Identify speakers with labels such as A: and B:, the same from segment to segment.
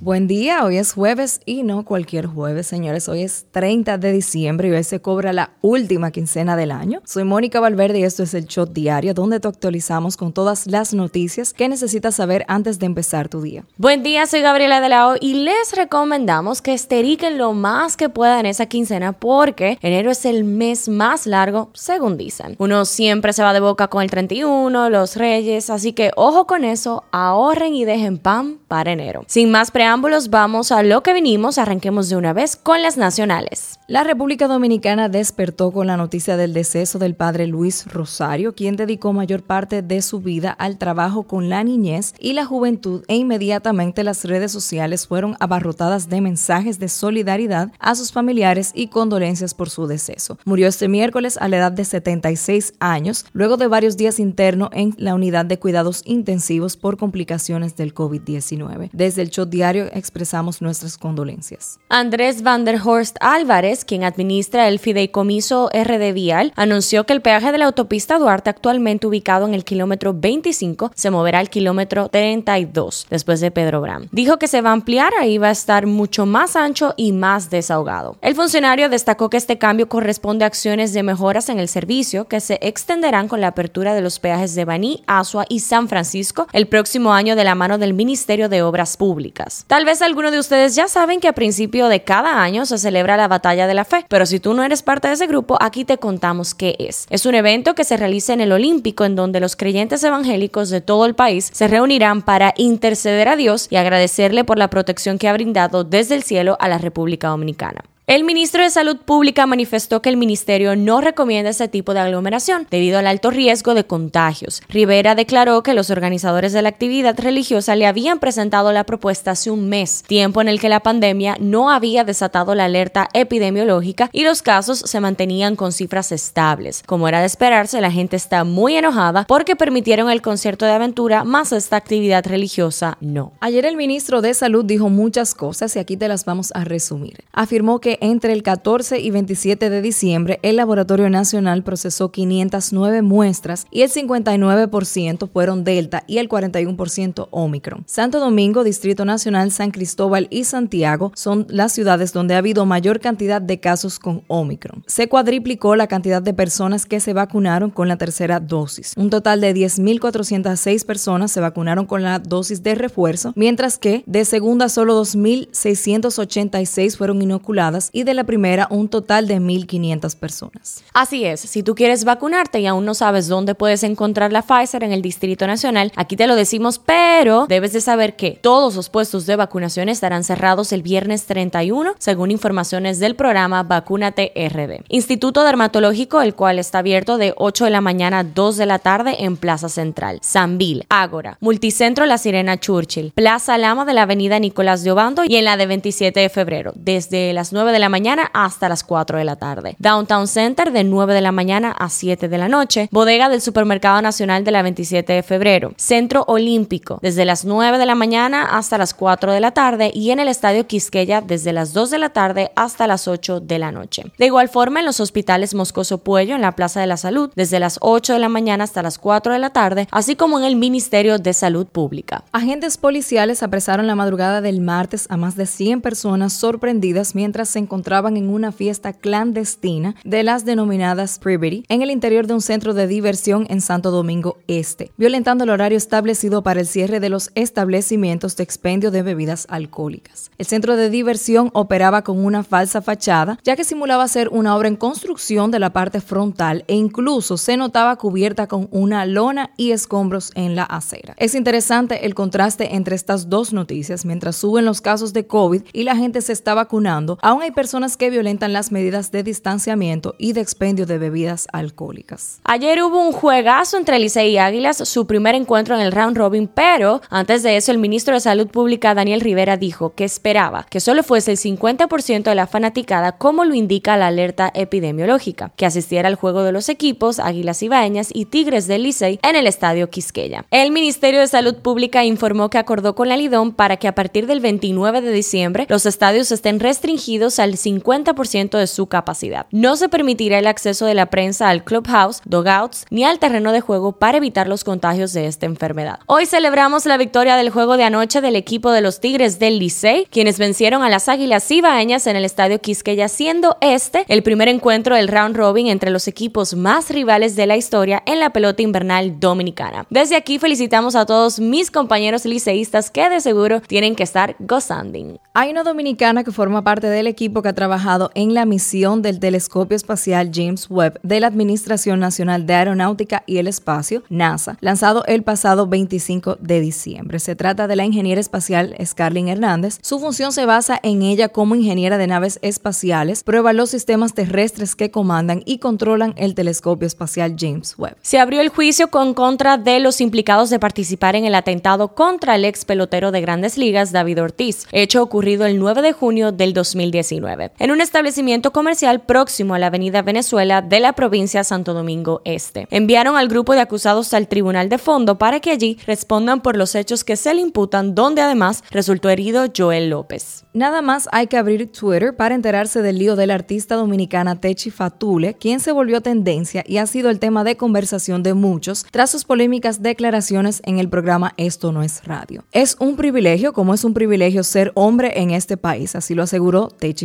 A: Buen día, hoy es jueves y no cualquier jueves, señores. Hoy es 30 de diciembre y hoy se cobra la última quincena del año. Soy Mónica Valverde y esto es el Shot Diario, donde te actualizamos con todas las noticias que necesitas saber antes de empezar tu día.
B: Buen día, soy Gabriela de la O y les recomendamos que esteriquen lo más que puedan esa quincena porque enero es el mes más largo, según dicen. Uno siempre se va de boca con el 31, los reyes, así que ojo con eso, ahorren y dejen pan para enero. Sin más preámbulos, preámbulos, vamos a lo que vinimos. Arranquemos de una vez con las nacionales.
A: La República Dominicana despertó con la noticia del deceso del padre Luis Rosario, quien dedicó mayor parte de su vida al trabajo con la niñez y la juventud e inmediatamente las redes sociales fueron abarrotadas de mensajes de solidaridad a sus familiares y condolencias por su deceso. Murió este miércoles a la edad de 76 años, luego de varios días internos en la unidad de cuidados intensivos por complicaciones del COVID-19. Desde el show diario expresamos nuestras condolencias.
B: Andrés Van der Horst Álvarez, quien administra el fideicomiso RD Vial, anunció que el peaje de la autopista Duarte, actualmente ubicado en el kilómetro 25, se moverá al kilómetro 32, después de Pedro Bram. Dijo que se va a ampliar, ahí va a estar mucho más ancho y más desahogado. El funcionario destacó que este cambio corresponde a acciones de mejoras en el servicio que se extenderán con la apertura de los peajes de Baní, Asua y San Francisco el próximo año de la mano del Ministerio de Obras Públicas. Tal vez algunos de ustedes ya saben que a principio de cada año se celebra la Batalla de la Fe, pero si tú no eres parte de ese grupo, aquí te contamos qué es. Es un evento que se realiza en el Olímpico en donde los creyentes evangélicos de todo el país se reunirán para interceder a Dios y agradecerle por la protección que ha brindado desde el cielo a la República Dominicana. El ministro de Salud Pública manifestó que el ministerio no recomienda ese tipo de aglomeración debido al alto riesgo de contagios. Rivera declaró que los organizadores de la actividad religiosa le habían presentado la propuesta hace un mes, tiempo en el que la pandemia no había desatado la alerta epidemiológica y los casos se mantenían con cifras estables. Como era de esperarse, la gente está muy enojada porque permitieron el concierto de aventura, más esta actividad religiosa no.
A: Ayer el ministro de Salud dijo muchas cosas y aquí te las vamos a resumir. Afirmó que entre el 14 y 27 de diciembre el Laboratorio Nacional procesó 509 muestras y el 59% fueron Delta y el 41% Omicron. Santo Domingo, Distrito Nacional, San Cristóbal y Santiago son las ciudades donde ha habido mayor cantidad de casos con Omicron. Se cuadriplicó la cantidad de personas que se vacunaron con la tercera dosis. Un total de 10.406 personas se vacunaron con la dosis de refuerzo, mientras que de segunda solo 2.686 fueron inoculadas y de la primera un total de 1.500 personas.
B: Así es, si tú quieres vacunarte y aún no sabes dónde puedes encontrar la Pfizer en el Distrito Nacional, aquí te lo decimos, pero debes de saber que todos los puestos de vacunación estarán cerrados el viernes 31, según informaciones del programa Vacúnate RD. Instituto Dermatológico, el cual está abierto de 8 de la mañana a 2 de la tarde en Plaza Central, Sanville, Ágora, Multicentro La Sirena Churchill, Plaza Lama de la Avenida Nicolás de Obando y en la de 27 de febrero, desde las 9 de la mañana hasta las 4 de la tarde. Downtown Center de 9 de la mañana a 7 de la noche. Bodega del Supermercado Nacional de la 27 de febrero. Centro Olímpico desde las 9 de la mañana hasta las 4 de la tarde y en el Estadio Quisqueya desde las 2 de la tarde hasta las 8 de la noche. De igual forma en los hospitales Moscoso Puello en la Plaza de la Salud desde las 8 de la mañana hasta las 4 de la tarde, así como en el Ministerio de Salud Pública.
A: Agentes policiales apresaron la madrugada del martes a más de 100 personas sorprendidas mientras se encontraban en una fiesta clandestina de las denominadas Privity en el interior de un centro de diversión en Santo Domingo Este, violentando el horario establecido para el cierre de los establecimientos de expendio de bebidas alcohólicas. El centro de diversión operaba con una falsa fachada, ya que simulaba ser una obra en construcción de la parte frontal e incluso se notaba cubierta con una lona y escombros en la acera. Es interesante el contraste entre estas dos noticias mientras suben los casos de COVID y la gente se está vacunando, aún hay personas que violentan las medidas de distanciamiento y de expendio de bebidas alcohólicas.
B: Ayer hubo un juegazo entre Licey y Águilas, su primer encuentro en el round robin, pero antes de eso el ministro de Salud Pública Daniel Rivera dijo que esperaba que solo fuese el 50% de la fanaticada como lo indica la alerta epidemiológica, que asistiera al juego de los equipos Águilas Ibaeñas y Tigres del Licey en el estadio Quisqueya. El Ministerio de Salud Pública informó que acordó con la Lidón para que a partir del 29 de diciembre los estadios estén restringidos al 50% de su capacidad. No se permitirá el acceso de la prensa al clubhouse, dogouts ni al terreno de juego para evitar los contagios de esta enfermedad. Hoy celebramos la victoria del juego de anoche del equipo de los Tigres del Licey, quienes vencieron a las Águilas Cibaeñas en el Estadio Quisqueya, siendo este el primer encuentro del round robin entre los equipos más rivales de la historia en la pelota invernal dominicana. Desde aquí felicitamos a todos mis compañeros liceístas que de seguro tienen que estar gozando.
A: Hay una dominicana que forma parte del equipo que ha trabajado en la misión del telescopio espacial James Webb de la Administración Nacional de Aeronáutica y el Espacio, NASA, lanzado el pasado 25 de diciembre. Se trata de la ingeniera espacial Scarlett Hernández. Su función se basa en ella como ingeniera de naves espaciales, prueba los sistemas terrestres que comandan y controlan el telescopio espacial James Webb.
B: Se abrió el juicio con contra de los implicados de participar en el atentado contra el ex pelotero de grandes ligas David Ortiz hecho ocurrido el 9 de junio del 2019, en un establecimiento comercial próximo a la avenida Venezuela de la provincia Santo Domingo Este. Enviaron al grupo de acusados al tribunal de fondo para que allí respondan por los hechos que se le imputan, donde además resultó herido Joel López.
A: Nada más hay que abrir Twitter para enterarse del lío de la artista dominicana Techi Fatule, quien se volvió tendencia y ha sido el tema de conversación de muchos tras sus polémicas declaraciones en el programa Esto no es radio. Es un privilegio, como es un privilegio ser hombre en este país, así lo aseguró Techi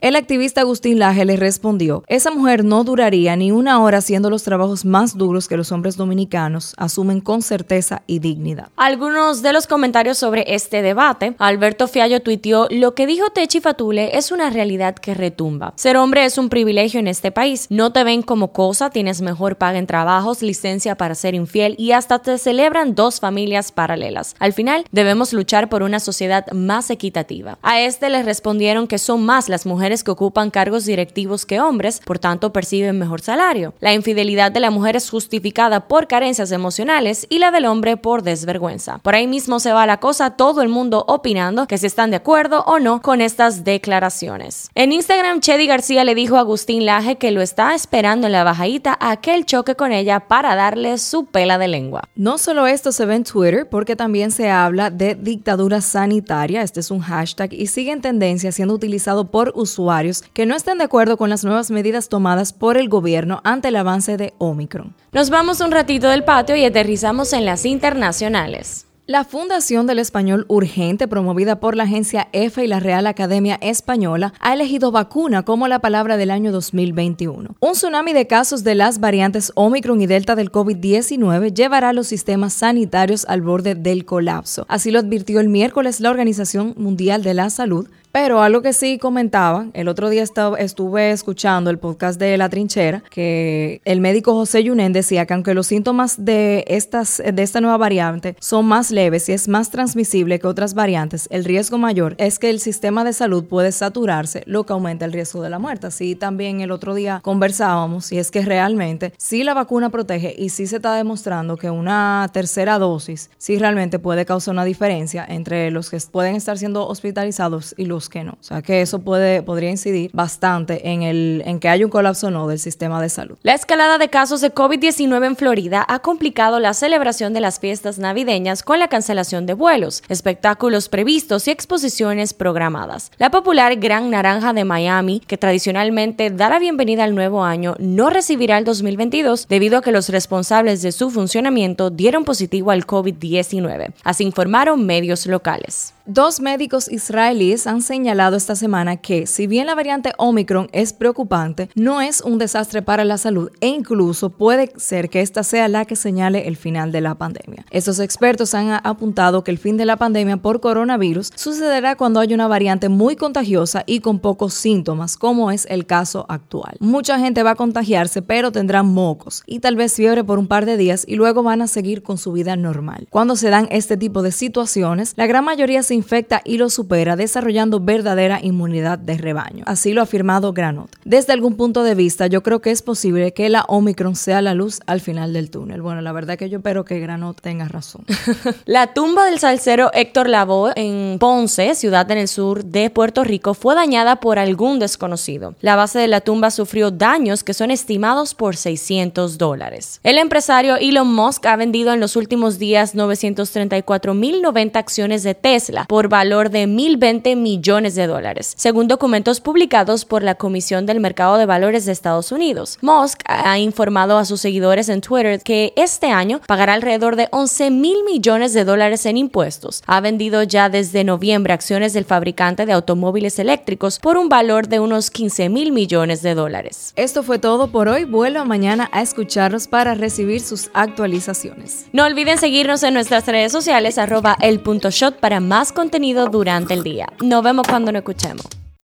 A: El activista Agustín Laje le respondió, esa mujer no duraría ni una hora haciendo los trabajos más duros que los hombres dominicanos asumen con certeza y dignidad.
B: Algunos de los comentarios sobre este debate, Alberto Fiallo tuiteó, lo que dijo Techi Fatule es una realidad que retumba. Ser hombre es un privilegio en este país, no te ven como cosa, tienes mejor paga en trabajos, licencia para ser infiel y hasta te celebran dos familias paralelas. Al final, debemos luchar por una sociedad más equitativa. A este le respondieron que son más las mujeres que ocupan cargos directivos que hombres, por tanto perciben mejor salario. La infidelidad de la mujer es justificada por carencias emocionales y la del hombre por desvergüenza. Por ahí mismo se va la cosa, todo el mundo opinando que si están de acuerdo o no con estas declaraciones. En Instagram, Chedi García le dijo a Agustín Laje que lo está esperando en la bajadita a aquel choque con ella para darle su pela de lengua.
A: No solo esto se ve en Twitter, porque también se habla de dictadura sanitaria. Este es un hashtag y sigue en tendencia siendo utilizado por usuarios que no estén de acuerdo con las nuevas medidas tomadas por el gobierno ante el avance de Omicron.
B: Nos vamos un ratito del patio y aterrizamos en las internacionales.
A: La Fundación del Español Urgente, promovida por la agencia EFA y la Real Academia Española, ha elegido vacuna como la palabra del año 2021. Un tsunami de casos de las variantes Omicron y Delta del COVID-19 llevará a los sistemas sanitarios al borde del colapso. Así lo advirtió el miércoles la Organización Mundial de la Salud, pero algo que sí comentaba, el otro día estuve escuchando el podcast de La Trinchera, que el médico José Yunen decía que aunque los síntomas de, estas, de esta nueva variante son más leves y es más transmisible que otras variantes, el riesgo mayor es que el sistema de salud puede saturarse, lo que aumenta el riesgo de la muerte. Así también el otro día conversábamos y es que realmente sí la vacuna protege y sí se está demostrando que una tercera dosis sí realmente puede causar una diferencia entre los que pueden estar siendo hospitalizados y los que no. O sea que eso puede, podría incidir bastante en, el, en que haya un colapso o no del sistema de salud.
B: La escalada de casos de COVID-19 en Florida ha complicado la celebración de las fiestas navideñas con la cancelación de vuelos, espectáculos previstos y exposiciones programadas. La popular Gran Naranja de Miami, que tradicionalmente da la bienvenida al nuevo año, no recibirá el 2022 debido a que los responsables de su funcionamiento dieron positivo al COVID-19. Así informaron medios locales.
A: Dos médicos israelíes han señalado esta semana que, si bien la variante Omicron es preocupante, no es un desastre para la salud e incluso puede ser que esta sea la que señale el final de la pandemia. Estos expertos han apuntado que el fin de la pandemia por coronavirus sucederá cuando haya una variante muy contagiosa y con pocos síntomas, como es el caso actual. Mucha gente va a contagiarse, pero tendrán mocos y tal vez fiebre por un par de días y luego van a seguir con su vida normal. Cuando se dan este tipo de situaciones, la gran mayoría se infecta y lo supera, desarrollando verdadera inmunidad de rebaño. Así lo ha afirmado Granot. Desde algún punto de vista, yo creo que es posible que la Omicron sea la luz al final del túnel. Bueno, la verdad que yo espero que Granot tenga razón.
B: la tumba del salsero Héctor Lavoe en Ponce, ciudad en el sur de Puerto Rico, fue dañada por algún desconocido. La base de la tumba sufrió daños que son estimados por 600 dólares. El empresario Elon Musk ha vendido en los últimos días 934.090 acciones de Tesla por valor de 1.020 millones de dólares, según documentos publicados por la Comisión del Mercado de Valores de Estados Unidos. Musk ha informado a sus seguidores en Twitter que este año pagará alrededor de 11 mil millones de dólares en impuestos. Ha vendido ya desde noviembre acciones del fabricante de automóviles eléctricos por un valor de unos 15 mil millones de dólares.
A: Esto fue todo por hoy. Vuelvo mañana a escucharnos para recibir sus actualizaciones.
B: No olviden seguirnos en nuestras redes sociales arroba el punto shot para más contenido durante el día. Nos vemos cuando nos escuchemos.